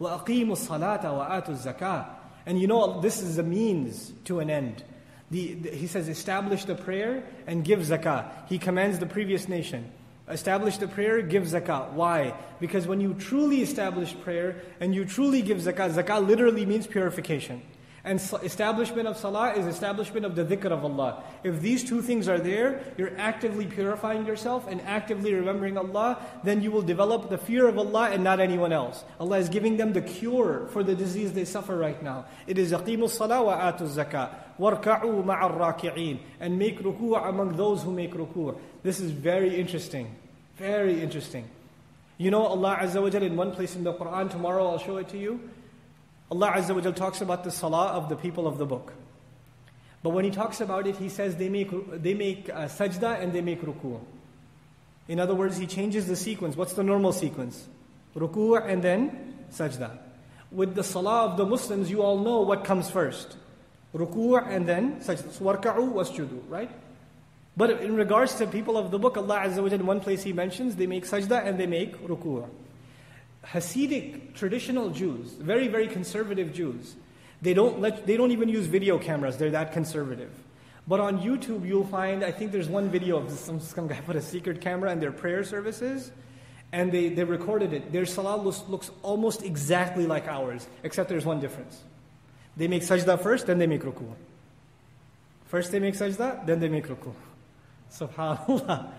وَأَقِيمُوا الصَّلَاةَ وَآتُوا الزَّكَاةَ And you know, this is a means to an end. The, the, he says, establish the prayer and give zakah. He commands the previous nation. Establish the prayer, give zakah. Why? Because when you truly establish prayer and you truly give zakah, zakah literally means purification. And establishment of salah is establishment of the dhikr of Allah. If these two things are there, you're actively purifying yourself and actively remembering Allah, then you will develop the fear of Allah and not anyone else. Allah is giving them the cure for the disease they suffer right now. It is aqimu salah wa atu zakah. Warka'u ma'ar raki'een. And make ruku' among those who make ruku'. This is very interesting. Very interesting. You know Allah Azza wa Jalla in one place in the Quran, tomorrow I'll show it to you. Allah Azza wa Jalla talks about the salah of the people of the book. But when He talks about it, He says they make, they make uh, sajda and they make ruku'. In other words, He changes the sequence. What's the normal sequence? Ruku' and then sajda. With the salah of the Muslims, you all know what comes first. Ruku' and then sajda. So wasjudu, right? But in regards to people of the book, Allah Azza wa Jalla, in one place He mentions they make sajda and they make ruku'. Hasidic traditional Jews, very, very conservative Jews, they don't, let, they don't even use video cameras, they're that conservative. But on YouTube, you'll find, I think there's one video of some, some guy put a secret camera in their prayer services, and they, they recorded it. Their salah looks, looks almost exactly like ours, except there's one difference. They make sajda first, then they make ruku. First they make sajda, then they make ruku. Subhanallah.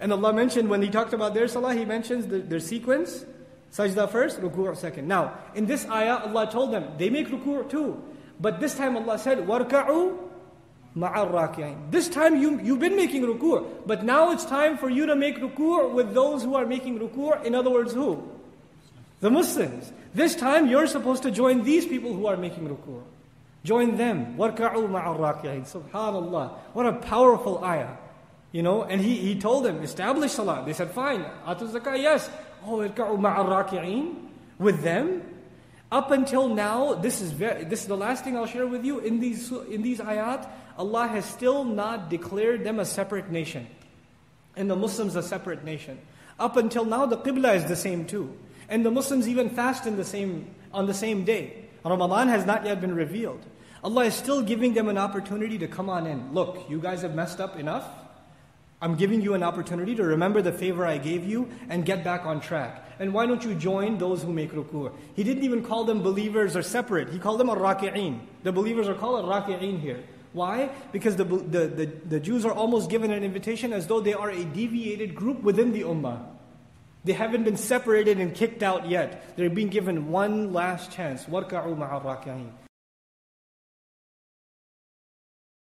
And Allah mentioned, when He talked about their salah, He mentions the, their sequence. Sajda first, ruku' second. Now, in this ayah, Allah told them, they make ruku' too. But this time Allah said, وَارْكَعُوا مَعَ الرَّاكِعِينَ This time you, you've been making ruku', but now it's time for you to make ruku' with those who are making ruku'. In other words, who? The Muslims. This time you're supposed to join these people who are making ruku'. Join them. وَارْكَعُوا مَعَ الرَّاكِعِينَ Subhanallah. What a powerful ayah. You know, and he, he told them, establish salah. They said, fine. Atu zakah, yes. Oh, with them. Up until now, this is very, this is the last thing I'll share with you. In these in these ayat, Allah has still not declared them a separate nation, and the Muslims a separate nation. Up until now, the qibla is the same too, and the Muslims even fast in the same on the same day. Ramadan has not yet been revealed. Allah is still giving them an opportunity to come on in. Look, you guys have messed up enough. I'm giving you an opportunity to remember the favor I gave you and get back on track. And why don't you join those who make ruku'? He didn't even call them believers or separate. He called them ar-raki'in. The believers are called ar-raki'in here. Why? Because the, the, the, the Jews are almost given an invitation as though they are a deviated group within the ummah. They haven't been separated and kicked out yet. They're being given one last chance. وَارْكَعُوا مَعَ الرَّاكِعِينَ